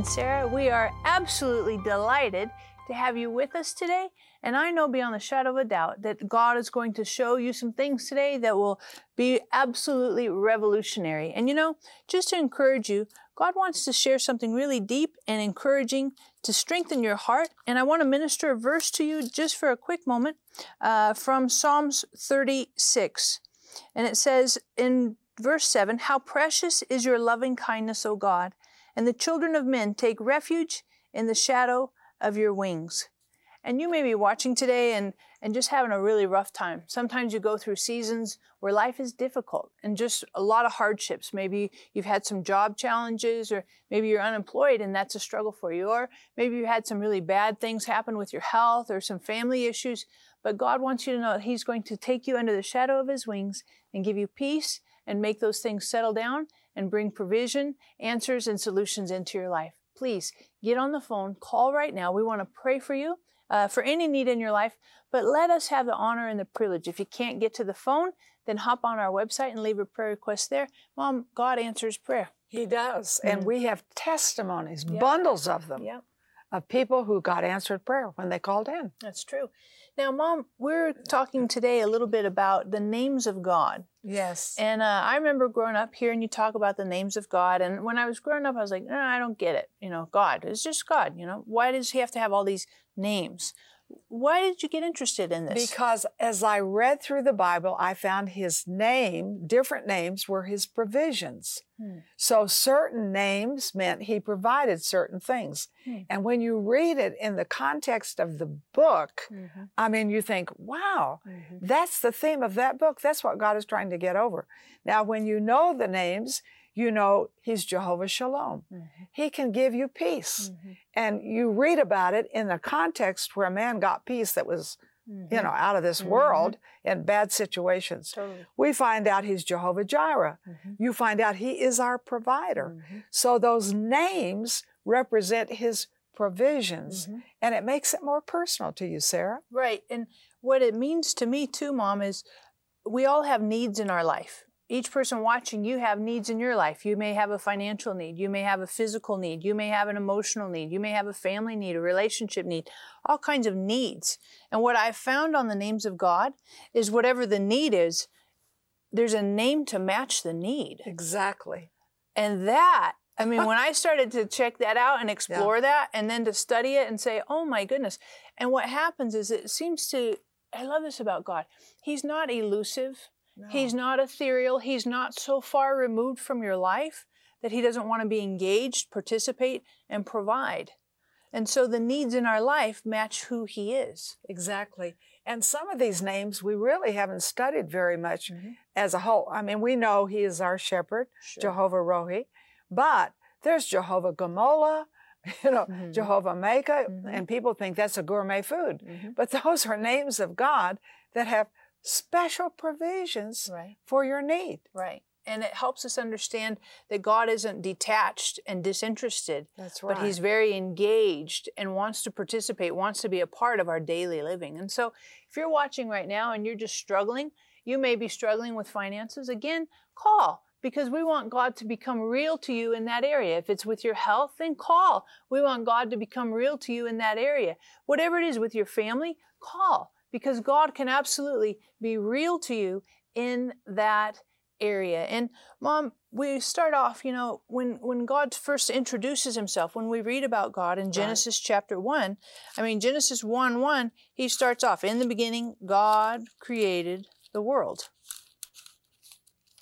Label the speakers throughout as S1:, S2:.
S1: and Sarah. We are absolutely delighted to have you with us today. And I know beyond the shadow of a doubt that God is going to show you some things today that will be absolutely revolutionary. And you know, just to encourage you, God wants to share something really deep and encouraging to strengthen your heart. And I want to minister a verse to you just for a quick moment uh, from Psalms 36. And it says in verse 7 How precious is your loving kindness, O God! And the children of men take refuge in the shadow of your wings. And you may be watching today and, and just having a really rough time. Sometimes you go through seasons where life is difficult and just a lot of hardships. Maybe you've had some job challenges, or maybe you're unemployed and that's a struggle for you, or maybe you had some really bad things happen with your health or some family issues. But God wants you to know that He's going to take you under the shadow of His wings and give you peace and make those things settle down and bring provision, answers, and solutions into your life. Please get on the phone, call right now. We want to pray for you. Uh, for any need in your life, but let us have the honor and the privilege. If you can't get to the phone, then hop on our website and leave a prayer request there. Mom, God answers prayer.
S2: He does.
S1: Mhm.
S2: And we have testimonies,
S1: Yep.
S2: bundles of them,
S1: Yeah,
S2: of people who got answered prayer when they called in.
S1: that's true. Now, Mom, we're talking today a little bit about the names of God.
S2: Yes.
S1: And uh, I remember growing up hearing you talk about the names of God. And when I was growing up, I was like, no, I don't get it. You know, God is just God. You know, why does He have to have all these names? Why did you get interested in this?
S2: Because as I read through the Bible, I found his name, different names were his provisions.
S1: Hmm.
S2: So certain names meant he provided certain things.
S1: Hmm.
S2: And when you read it in the context of the book,
S1: Mhm,
S2: I mean, you think, wow,
S1: mhm.
S2: That's the theme of that book. That's what God is trying to get over. Now, when you know the names, you know He's Jehovah Shalom.
S1: Mhm.
S2: He can give you peace.
S1: Mhm.
S2: And you read about it in a context where a man got peace that was, you
S1: Mhm.
S2: know, out of this
S1: Mhm.
S2: world in bad situations.
S1: Totally.
S2: We find out He's Jehovah Jireh.
S1: Mhm.
S2: You find out He is our provider.
S1: Mhm.
S2: So those names represent His provisions, and it makes it more personal to you, Sarah.
S1: Right. And what it means to me, too, Mom, is we all have needs in our life. Each person watching, you have needs in your life. You may have a financial need. You may have a physical need. You may have an emotional need. You may have a family need, a relationship need, all kinds of needs. And what I've found on the names of God is whatever the need is, there's a name to match the need.
S2: Exactly.
S1: And that, I mean, when I started to check that out and explore that and then to study it and say, oh my goodness. And what happens is it seems to, I love this about God. He's not elusive. He's not ethereal. He's not so far removed from your life that he doesn't want to be engaged, participate, and provide. And so the needs in our life match who he is.
S2: Exactly. And some of these names we really haven't studied very much
S1: Mhm.
S2: as a whole. I mean, we know he is our shepherd,
S1: Sure.
S2: Jehovah Rohi, but there's Jehovah Gamola, you know,
S1: Mhm.
S2: Jehovah Mecca,
S1: Mhm.
S2: and people think that's a gourmet food.
S1: Mhm.
S2: But those are names of God that have special provisions
S1: Right.
S2: for your need.
S1: Right. And it helps us understand that God isn't detached and disinterested,
S2: That's right.
S1: but He's very engaged and wants to participate, wants to be a part of our daily living. And so, if you're watching right now and you're just struggling, you may be struggling with finances, again, call because we want God to become real to you in that area. If it's with your health, then call. We want God to become real to you in that area. Whatever it is with your family, call because God can absolutely be real to you in that area. And mom, we start off, you know, when when God first introduces himself, when we read about God in Genesis chapter 1, I mean Genesis 1 1, he starts off, in the beginning, God created the world.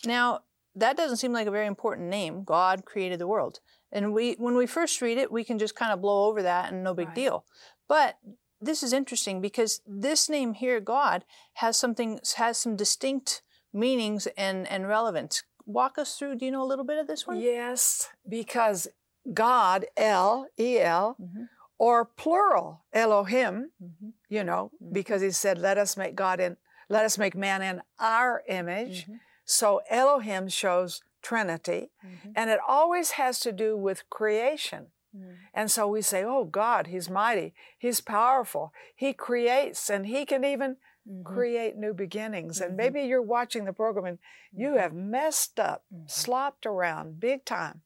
S1: Now, that doesn't seem like a very important name. God created the world. And we when we first read it, we can just kind of blow over that and no big
S2: Right.
S1: deal. But this is interesting because this name here, God, has something has some distinct meanings and, and relevance. Walk us through, do you know a little bit of this one?
S2: Yes, because God, El, E L,
S1: Mhm,
S2: or plural, Elohim,
S1: mhm,
S2: you know,
S1: Mhm.
S2: because he said, let us make God in, let us make man in our image.
S1: mhm,
S2: So Elohim shows Trinity,
S1: mhm,
S2: and it always has to do with creation.
S1: Mhm.
S2: And so we say, oh, God, He's mighty, He's powerful, He creates, and He can even
S1: Mhm,
S2: create new beginnings.
S1: Mhm.
S2: And maybe you're watching the program and you
S1: mhm.
S2: have messed up,
S1: Mhm.
S2: slopped around big time.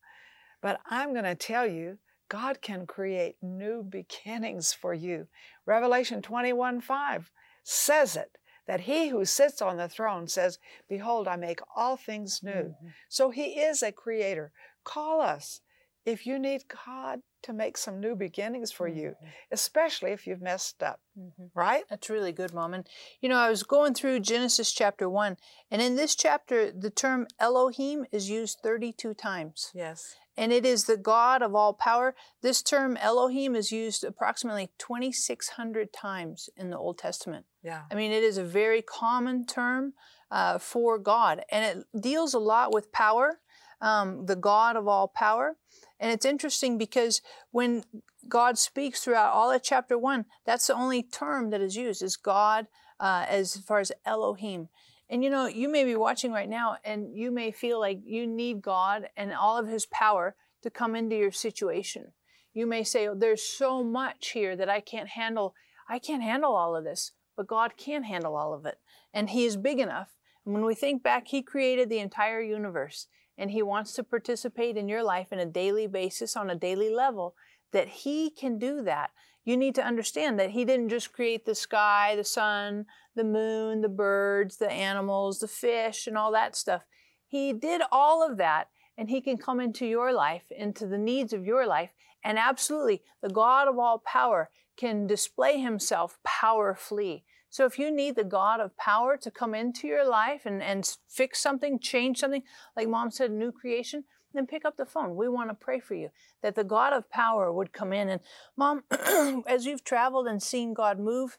S2: But I'm going to tell you, God can create new beginnings for you. Revelation 21 5 says it that he who sits on the throne says, Behold, I make all things new.
S1: Mm-hmm.
S2: So he is a creator. Call us if you need God to make some new beginnings for you,
S1: Mhm.
S2: especially if you've messed up,
S1: Mhm.
S2: right?
S1: That's really good, Mom. And you know, I was going through Genesis chapter one, and in this chapter, the term Elohim is used 32 times.
S2: Yes.
S1: and it is the God of all power. This term Elohim is used approximately 2,600 times in the Old Testament.
S2: Yeah.
S1: I mean, it is a very common term uh, for God, and it deals a lot with power, um, the God of all power. And it's interesting because when God speaks throughout all of chapter one, that's the only term that is used is God uh, as far as Elohim. And you know, you may be watching right now and you may feel like you need God and all of His power to come into your situation. You may say, oh, There's so much here that I can't handle. I can't handle all of this, but God can handle all of it. And He is big enough. And when we think back, He created the entire universe and He wants to participate in your life on a daily basis, on a daily level, that He can do that. You need to understand that He didn't just create the sky, the sun, the moon, the birds, the animals, the fish, and all that stuff. He did all of that, and He can come into your life, into the needs of your life. And absolutely, the God of all power can display Himself powerfully. So if you need the God of power to come into your life and, and fix something, change something, like mom said, new creation, then pick up the phone. We want to pray for you that the God of power would come in. And mom, as you've traveled and seen God move,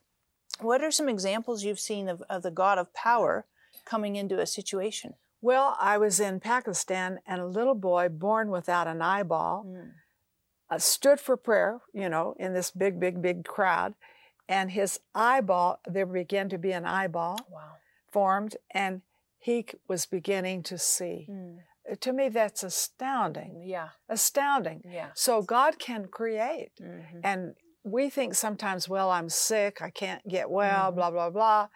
S1: what are some examples you've seen of, of the God of power coming into a situation?
S2: Well, I was in Pakistan and a little boy born without an eyeball uh, stood for prayer, you know, in this big, big, big crowd. And his eyeball, there began to be an eyeball
S1: Wow.
S2: formed, and he was beginning to see. Uh, To me, that's astounding.
S1: Yeah.
S2: Astounding.
S1: Yeah.
S2: So God can create.
S1: Mhm.
S2: And we think sometimes, well, I'm sick, I can't get well,
S1: Mhm.
S2: blah, blah, blah.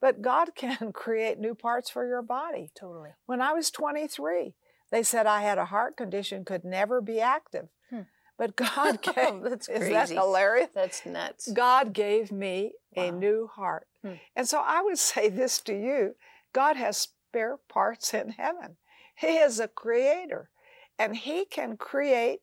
S2: But God can create new parts for your body.
S1: Totally.
S2: When I was 23, they said I had a heart condition, could never be active.
S1: Hmm.
S2: But God gave,
S1: That's
S2: is that hilarious?
S1: That's nuts.
S2: God gave me a new heart.
S1: Hmm.
S2: And so I would say this to you God has spare parts in heaven. He is a creator, and He can create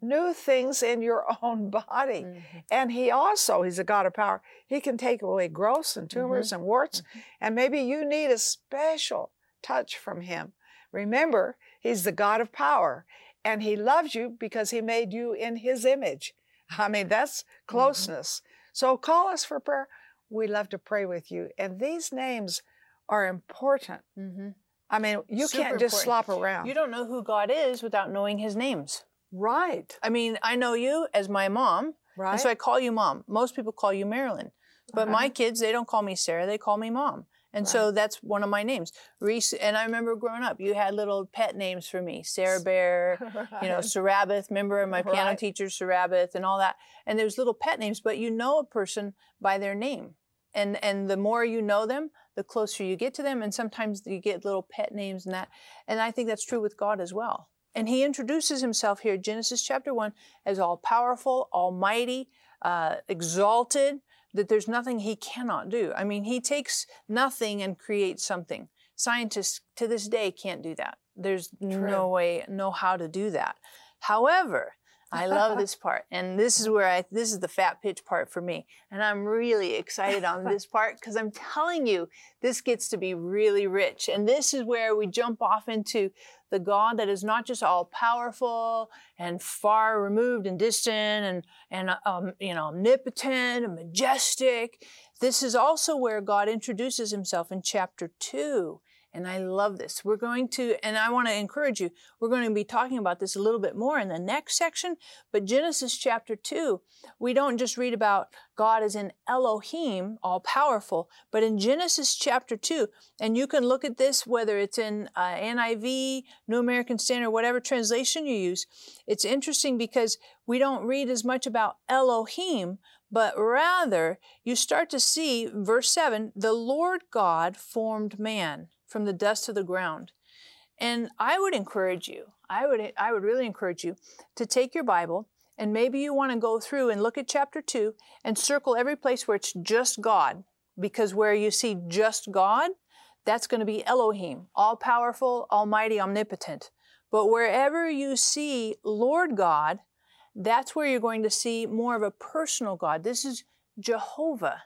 S2: new things in your own body.
S1: Mhm.
S2: And He also, He's a God of power, He can take away growths and tumors and warts.
S1: Mhm.
S2: And maybe you need a special touch from Him. Remember, He's the God of power, and He loves you because He made you in His image. I mean, that's closeness. So call us for prayer. We love to pray with you. And these names are important.
S1: Mhm.
S2: I mean, you
S1: Super
S2: can't just
S1: important.
S2: slop around.
S1: You don't know who God is without knowing his names.
S2: right.
S1: I mean, I know you as my mom,
S2: Right.
S1: and so I call you mom. Most people call you Marilyn. But my kids, they don't call me Sarah, they call me mom. And so that's one of my names. Reese, and I remember growing up, you had little pet names for me Sarah Bear, you know,
S2: Right.
S1: Sarabath, remember my piano
S2: Right.
S1: teacher, Sarabath, and all that. And there's little pet names, but you know a person by their name. And and the more you know them, the closer you get to them. And sometimes you get little pet names and that. And I think that's true with God as well. And he introduces himself here, Genesis chapter 1, as all powerful, almighty, uh, exalted, that there's nothing he cannot do. I mean, he takes nothing and creates something. Scientists to this day can't do that. There's no way, know how to do that. However, I love this part, and this is where I this is the fat pitch part for me, and I'm really excited on this part because I'm telling you, this gets to be really rich, and this is where we jump off into the God that is not just all powerful and far removed and distant and and um, you know omnipotent and majestic. This is also where God introduces Himself in chapter two. And I love this. We're going to, and I want to encourage you, we're going to be talking about this a little bit more in the next section. But Genesis chapter 2, we don't just read about God as in Elohim, all powerful, but in Genesis chapter 2, and you can look at this whether it's in uh, NIV, New American Standard, whatever translation you use. It's interesting because we don't read as much about Elohim, but rather you start to see, verse 7 the Lord God formed man from the dust of the ground. And I would encourage you, I would I would really encourage you to take your Bible and maybe you want to go through and look at chapter 2 and circle every place where it's just God because where you see just God, that's going to be Elohim, all powerful, almighty, omnipotent. But wherever you see Lord God, that's where you're going to see more of a personal God. This is Jehovah.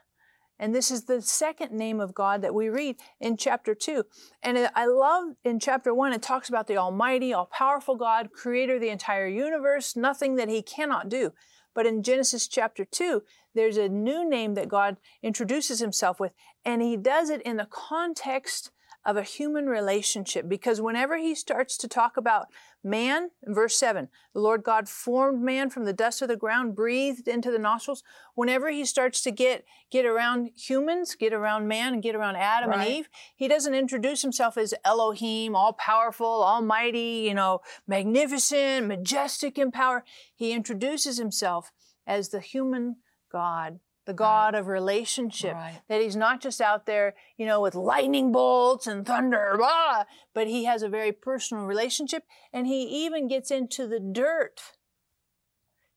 S1: And this is the second name of God that we read in chapter 2. And I love in chapter 1, it talks about the Almighty, all powerful God, creator of the entire universe, nothing that he cannot do. But in Genesis chapter 2, there's a new name that God introduces himself with, and he does it in the context of a human relationship because whenever he starts to talk about man, in verse 7, the Lord God formed man from the dust of the ground, breathed into the nostrils. Whenever he starts to get, get around humans, get around man, and get around Adam right. and Eve, he doesn't introduce himself as Elohim, all powerful, almighty, you know, magnificent, majestic in power. He introduces himself as the human God the God right. of relationship. Right. That he's not just out there, you know, with lightning bolts and thunder, blah, but he has a very personal relationship. And he even gets into the dirt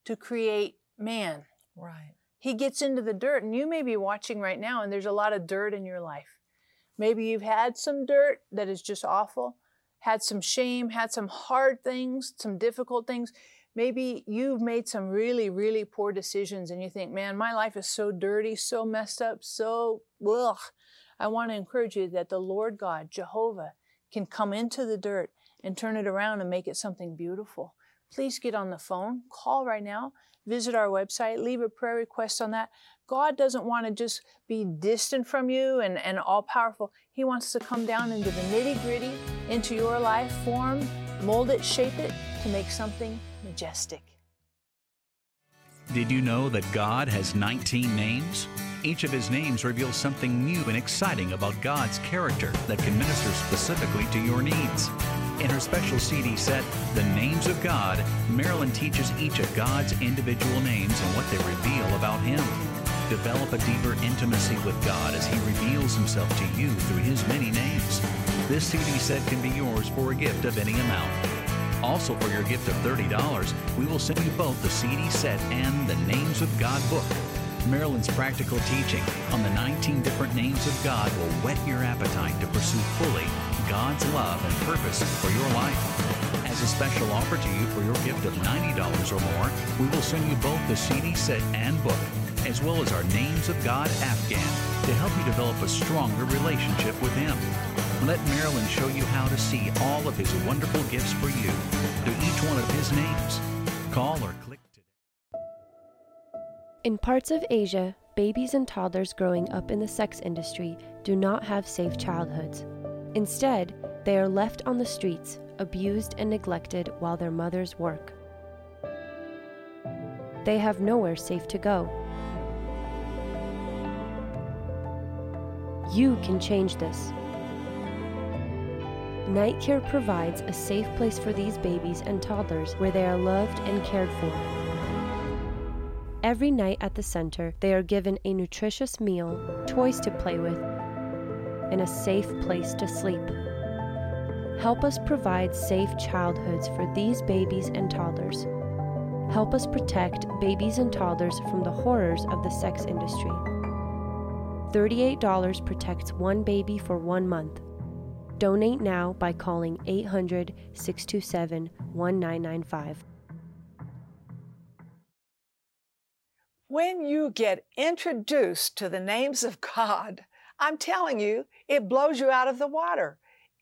S1: to create man.
S2: Right.
S1: He gets into the dirt, and you may be watching right now, and there's a lot of dirt in your life. Maybe you've had some dirt that is just awful, had some shame, had some hard things, some difficult things maybe you've made some really, really poor decisions and you think, man, my life is so dirty, so messed up, so ugh. I want to encourage you that the Lord God, Jehovah, can come into the dirt and turn it around and make it something beautiful. Please get on the phone, call right now, visit our website, leave a prayer request on that. God doesn't want to just be distant from you and, and all powerful. He wants to come down into the nitty gritty, into your life, form, mold it, shape it to make something majestic.
S3: Did you know that God has 19 names? Each of his names reveals something new and exciting about God's character that can minister specifically to your needs. In her special CD set, The Names of God, Marilyn teaches each of God's individual names and what they reveal about Him. Develop a deeper intimacy with God as He reveals Himself to you through His many names. This CD set can be yours for a gift of any amount. Also, for your gift of $30, we will send you both the CD set and the Names of God book. Marilyn's practical teaching on the 19 different names of God will whet your appetite to pursue fully God's love and purpose for your life. As a special offer to you for your gift of $90 or more, we will send you both the CD set and book, as well as our Names of God Afghan to help you develop a stronger relationship with Him. Let Marilyn show you how to see all of his wonderful gifts for you through each one of his names. Call or click today.
S4: In parts of Asia, babies and toddlers growing up in the sex industry do not have safe childhoods. Instead, they are left on the streets, abused and neglected while their mothers work. They have nowhere safe to go. You can change this. Night Care provides a safe place for these babies and toddlers where they are loved and cared for. Every night at the center, they are given a nutritious meal, toys to play with, and a safe place to sleep. Help us provide safe childhoods for these babies and toddlers. Help us protect babies and toddlers from the horrors of the sex industry. $38 protects one baby for one month. Donate now by calling 800 627 1995.
S2: When you get introduced to the names of God, I'm telling you, it blows you out of the water.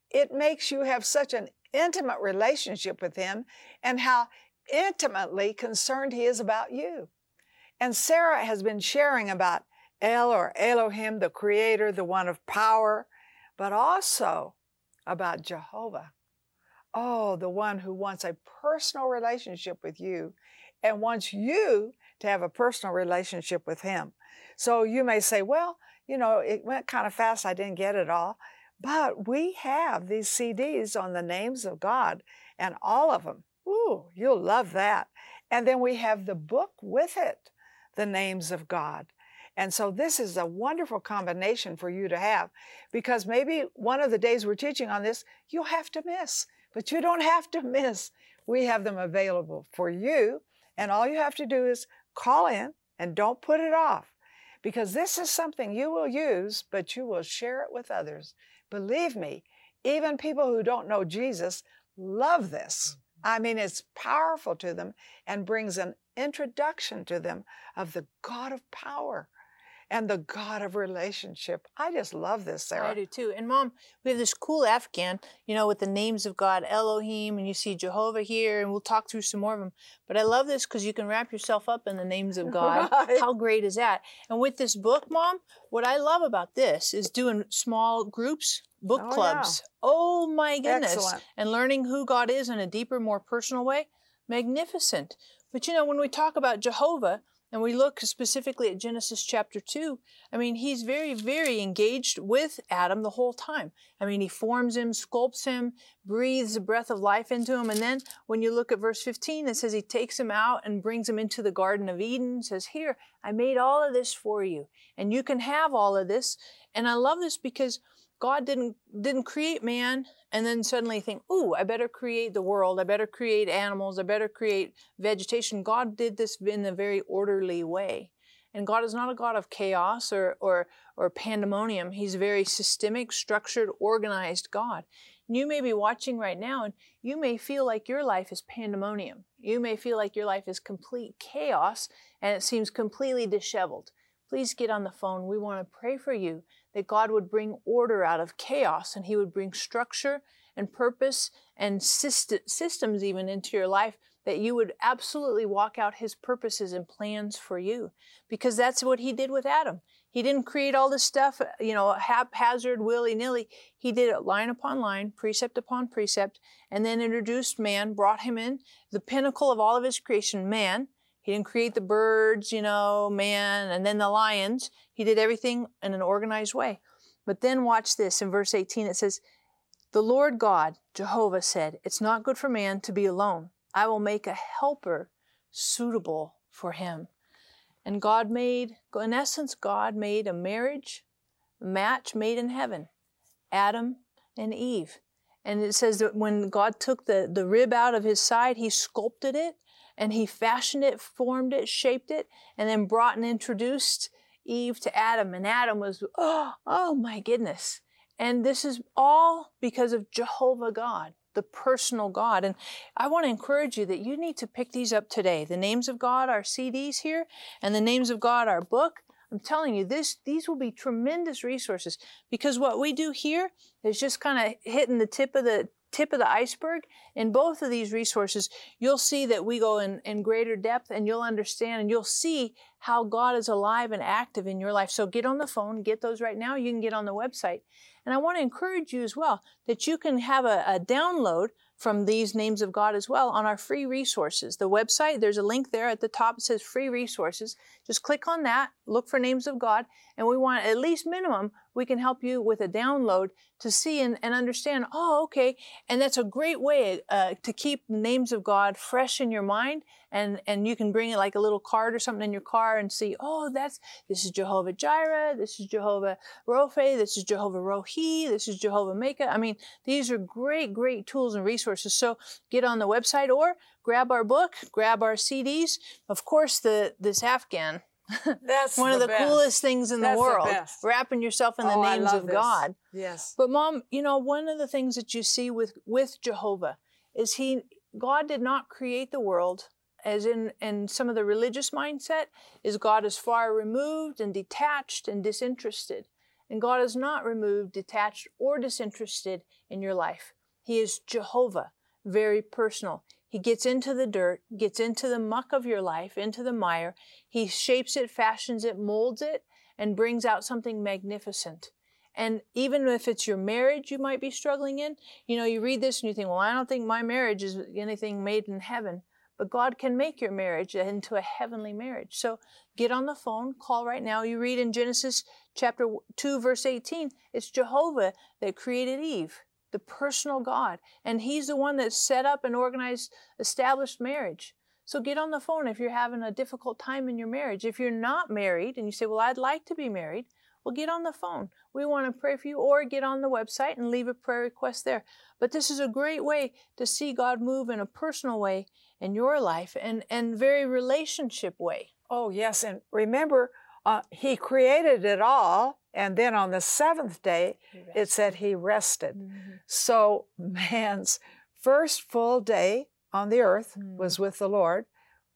S2: It makes you have such an intimate relationship with Him and how intimately concerned He is about you. And Sarah has been sharing about El or Elohim, the Creator, the one of power, but also about Jehovah. Oh, the one who wants a personal relationship with you and wants you to have a personal relationship with him. So you may say, well, you know, it went kind of fast, I didn't get it all. But we have these CDs on the names of God and all of them. Ooh, you'll love that. And then we have the book with it, the names of God. And so this is a wonderful combination for you to have because maybe one of the days we're teaching on this, you'll have to miss But you don't have to miss. We have them available for you. And all you have to do is call in and don't put it off because this is something you will use, but you will share it with others. Believe me, even people who don't know Jesus love this. Mm-hmm. I mean, it's powerful to them and brings an introduction to them of the God of power and the God of relationship. I just love this, Sarah.
S1: I do too. And mom, we have this cool Afghan, you know, with the names of God, Elohim, and you see Jehovah here, and we'll talk through some more of them. But I love this because you can wrap yourself up in the names of God.
S2: Right.
S1: How great is that? And with this book, mom, what I love about this is doing small groups, book
S2: Oh, yeah.
S1: clubs. Oh my goodness.
S2: Excellent.
S1: And learning who God is in a deeper, more personal way. Magnificent. But you know, when we talk about Jehovah, and we look specifically at Genesis chapter 2, I mean, he's very, very engaged with Adam the whole time. I mean, he forms him, sculpts him, breathes the breath of life into him. And then when you look at verse 15, it says he takes him out and brings him into the Garden of Eden, says, Here, I made all of this for you, and you can have all of this. And I love this because God didn't didn't create man and then suddenly think, "Ooh, I better create the world. I better create animals. I better create vegetation." God did this in a very orderly way. And God is not a God of chaos or or or pandemonium. He's a very systemic, structured, organized God. And you may be watching right now and you may feel like your life is pandemonium. You may feel like your life is complete chaos and it seems completely disheveled. Please get on the phone. We want to pray for you that God would bring order out of chaos and He would bring structure and purpose and syst- systems even into your life that you would absolutely walk out His purposes and plans for you. Because that's what He did with Adam. He didn't create all this stuff, you know, haphazard, willy nilly. He did it line upon line, precept upon precept, and then introduced man, brought him in, the pinnacle of all of His creation, man. He didn't create the birds, you know, man, and then the lions. He did everything in an organized way. But then watch this in verse 18 it says, The Lord God, Jehovah said, It's not good for man to be alone. I will make a helper suitable for him. And God made, in essence, God made a marriage, match made in heaven Adam and Eve. And it says that when God took the, the rib out of his side, he sculpted it and he fashioned it, formed it, shaped it, and then brought and introduced Eve to Adam. And Adam was, oh, oh my goodness. And this is all because of Jehovah God, the personal God. And I want to encourage you that you need to pick these up today. The names of God, are CDs here, and the names of God, are book. I'm telling you, this these will be tremendous resources because what we do here is just kind of hitting the tip of the tip of the iceberg. In both of these resources, you'll see that we go in, in greater depth and you'll understand and you'll see how God is alive and active in your life. So get on the phone, get those right now. You can get on the website. And I want to encourage you as well that you can have a, a download from these names of God as well on our free resources. The website, there's a link there at the top. It says free resources. Just click on that, look for names of God, and we want at least minimum, we can help you with a download to see and, and understand, oh, okay. And that's a great way uh, to keep the names of God fresh in your mind. And, and you can bring it like a little card or something in your car and see, oh, that's, this is Jehovah Jireh, this is Jehovah Rophe, this is Jehovah Rohi, this is Jehovah Mecca. I mean, these are great, great tools and resources. So get on the website or grab our book, grab our CDs. Of course, the this Afghan,
S2: That's
S1: one of the
S2: best.
S1: coolest things in
S2: That's
S1: the
S2: the
S1: world,
S2: best.
S1: wrapping yourself in the
S2: Oh,
S1: names of
S2: this.
S1: God.
S2: Yes.
S1: But mom, you know, one of the things that you see with with Jehovah is he God did not create the world as in in some of the religious mindset is God is far removed and detached and disinterested. And God is not removed, detached, or disinterested in your life. He is Jehovah, very personal. He gets into the dirt, gets into the muck of your life, into the mire. He shapes it, fashions it, molds it, and brings out something magnificent. And even if it's your marriage you might be struggling in, you know, you read this and you think, well, I don't think my marriage is anything made in heaven. But God can make your marriage into a heavenly marriage. So get on the phone, call right now. You read in Genesis chapter 2, verse 18, it's Jehovah that created Eve, the personal God. And He's the one that set up and organized, established marriage. So get on the phone if you're having a difficult time in your marriage. If you're not married and you say, well, I'd like to be married, Well, get on the phone. We want to pray for you, or get on the website and leave a prayer request there. But this is a great way to see God move in a personal way in your life and, and very relationship way.
S2: Oh, yes. And remember, uh, He created it all. And then on the seventh day, it said He rested.
S1: Mm-hmm.
S2: So man's first full day on the earth
S1: Mm.
S2: was with the Lord,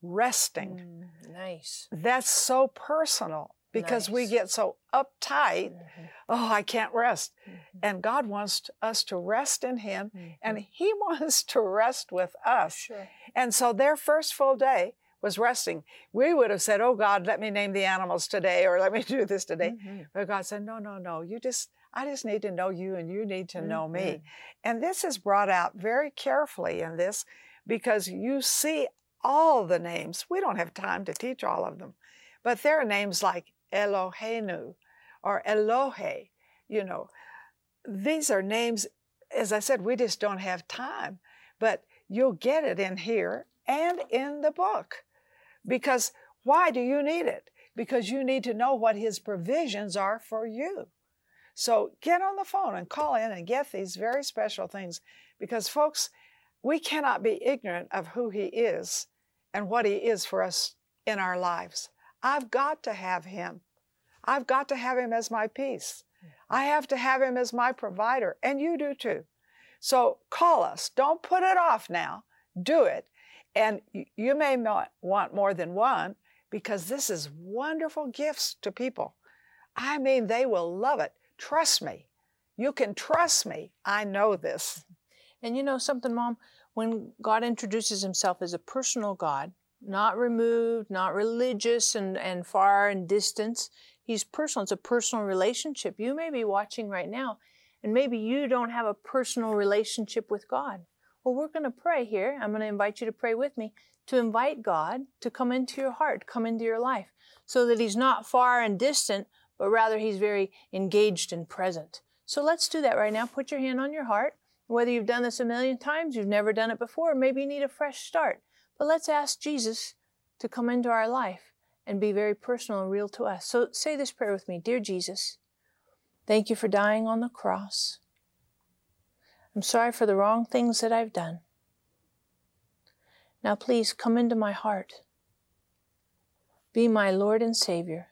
S2: resting.
S1: Mm, nice.
S2: That's so personal because we get so uptight.
S1: Mhm,
S2: Oh, I can't rest.
S1: mhm,
S2: And God wants us to rest in Him,
S1: mhm.
S2: and He wants to rest with us.
S1: sure.
S2: And so their first full day was resting. We would have said, Oh God, let me name the animals today, or let me do this today.
S1: Mhm,
S2: But God said, No, no, no. You just, I just need to know you, and you need to know me.
S1: mhm.
S2: And this is brought out very carefully in this because you see all the names. We don't have time to teach all of them, but there are names like Elohenu or Elohe. You know, these are names, as I said, we just don't have time, but you'll get it in here and in the book. Because why do you need it? Because you need to know what His provisions are for you. So get on the phone and call in and get these very special things because, folks, we cannot be ignorant of who He is and what He is for us in our lives. I've got to have Him. I've got to have Him as my peace. I have to have Him as my provider, and you do too. So call us. Don't put it off now. Do it. And you may not want more than one because this is wonderful gifts to people. I mean, they will love it. Trust me. You can trust me. I know this.
S1: And you know something, Mom? When God introduces himself as a personal God, not removed, not religious and, and far and distance, he's personal. It's a personal relationship. You may be watching right now, and maybe you don't have a personal relationship with God. Well, we're going to pray here. I'm going to invite you to pray with me to invite God to come into your heart, come into your life, so that he's not far and distant, but rather he's very engaged and present. So let's do that right now. Put your hand on your heart. Whether you've done this a million times, you've never done it before, maybe you need a fresh start. But let's ask Jesus to come into our life and be very personal and real to us. So say this prayer with me Dear Jesus, thank you for dying on the cross. I'm sorry for the wrong things that I've done. Now please come into my heart. Be my Lord and Savior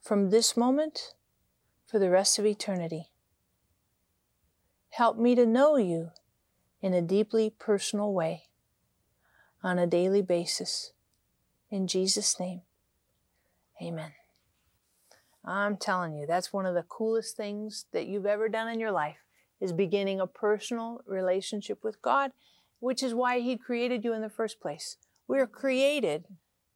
S1: from this moment for the rest of eternity. Help me to know you in a deeply personal way on a daily basis. In Jesus' name, amen. I'm telling you, that's one of the coolest things that you've ever done in your life is beginning a personal relationship with God, which is why He created you in the first place. We are created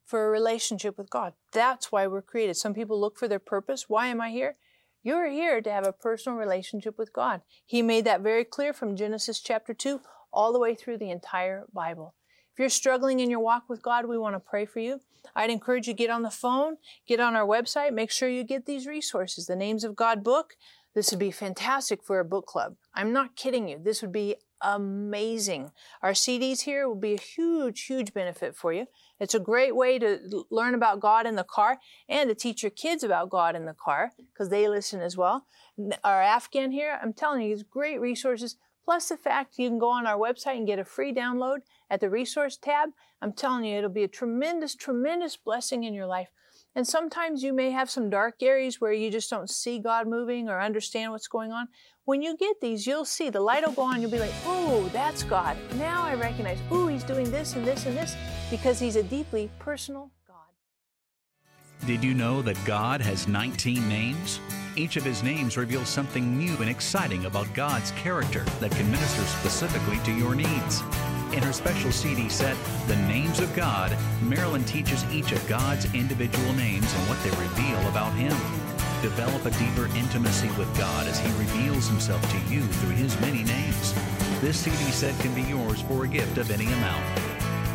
S1: for a relationship with God. That's why we're created. Some people look for their purpose. Why am I here? You're here to have a personal relationship with God. He made that very clear from Genesis chapter 2 all the way through the entire Bible. If you're struggling in your walk with God, we want to pray for you. I'd encourage you get on the phone, get on our website, make sure you get these resources. The Names of God book. This would be fantastic for a book club. I'm not kidding you. This would be amazing. Our CDs here will be a huge, huge benefit for you. It's a great way to learn about God in the car and to teach your kids about God in the car because they listen as well. Our Afghan here, I'm telling you, is great resources. Plus the fact you can go on our website and get a free download at the resource tab. I'm telling you, it'll be a tremendous, tremendous blessing in your life. And sometimes you may have some dark areas where you just don't see God moving or understand what's going on. When you get these, you'll see the light will go on. You'll be like, oh, that's God. Now I recognize, oh, he's doing this and this and this because he's a deeply personal.
S3: Did you know that God has 19 names? Each of his names reveals something new and exciting about God's character that can minister specifically to your needs. In her special CD set, The Names of God, Marilyn teaches each of God's individual names and what they reveal about Him. Develop a deeper intimacy with God as He reveals Himself to you through His many names. This CD set can be yours for a gift of any amount.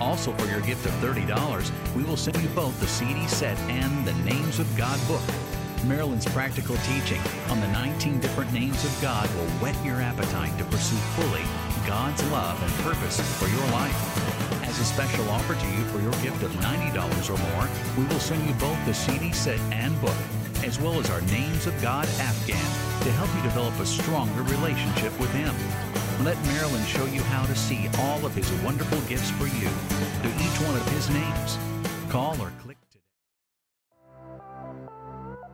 S3: Also, for your gift of $30, we will send you both the CD set and the Names of God book. Marilyn's practical teaching on the 19 different names of God will whet your appetite to pursue fully God's love and purpose for your life. As a special offer to you for your gift of $90 or more, we will send you both the CD set and book. as well as our Names of God Afghan to help you develop a stronger relationship with Him. Let Marilyn show you how to see all of His wonderful gifts for you through each one of His names. Call or click today.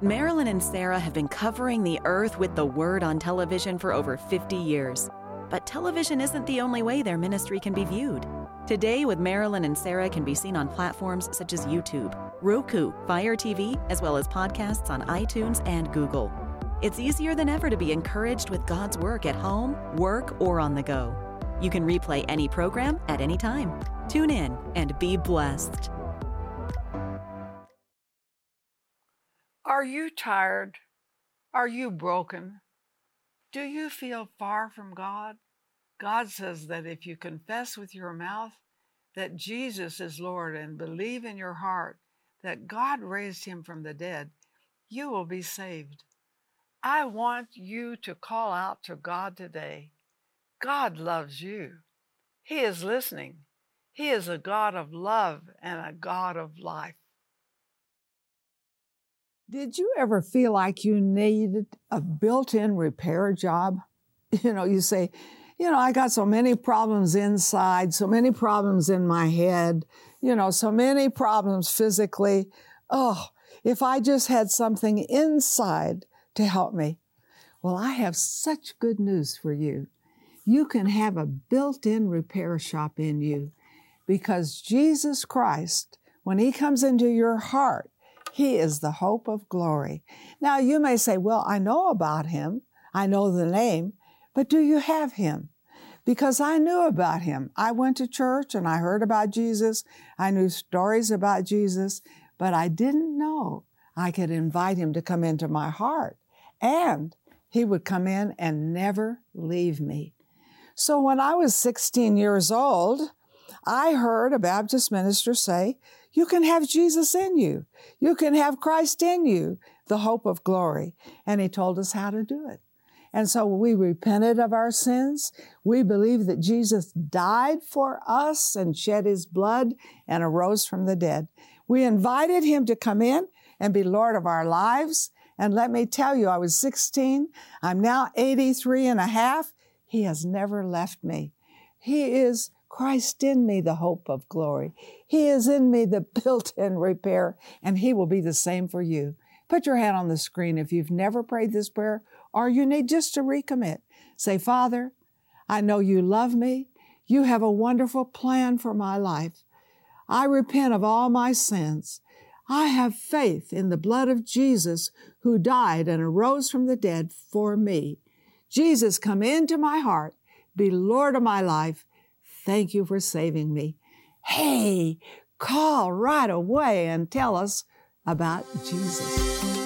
S5: Marilyn and Sarah have been covering the earth with the Word on television for over 50 years. But television isn't the only way their ministry can be viewed. Today with Marilyn and Sarah can be seen on platforms such as YouTube, Roku, Fire TV, as well as podcasts on iTunes and Google. It's easier than ever to be encouraged with God's work at home, work, or on the go. You can replay any program at any time. Tune in and be blessed.
S2: Are you tired? Are you broken? Do you feel far from God? God says that if you confess with your mouth that Jesus is Lord and believe in your heart that God raised him from the dead, you will be saved. I want you to call out to God today. God loves you. He is listening. He is a God of love and a God of life. Did you ever feel like you needed a built in repair job? You know, you say, you know, I got so many problems inside, so many problems in my head, you know, so many problems physically. Oh, if I just had something inside to help me. Well, I have such good news for you. You can have a built in repair shop in you because Jesus Christ, when He comes into your heart, He is the hope of glory. Now, you may say, Well, I know about Him, I know the name, but do you have Him? Because I knew about Him. I went to church and I heard about Jesus, I knew stories about Jesus, but I didn't know I could invite Him to come into my heart and he would come in and never leave me. So when I was 16 years old, I heard a Baptist minister say, You can have Jesus in you. You can have Christ in you, the hope of glory. And he told us how to do it. And so we repented of our sins. We believe that Jesus died for us and shed his blood and arose from the dead. We invited him to come in and be Lord of our lives. And let me tell you, I was 16. I'm now 83 and a half. He has never left me. He is Christ in me, the hope of glory. He is in me, the built in repair, and He will be the same for you. Put your hand on the screen if you've never prayed this prayer or you need just to recommit. Say, Father, I know you love me. You have a wonderful plan for my life. I repent of all my sins. I have faith in the blood of Jesus who died and arose from the dead for me. Jesus, come into my heart, be Lord of my life. Thank you for saving me. Hey, call right away and tell us about Jesus.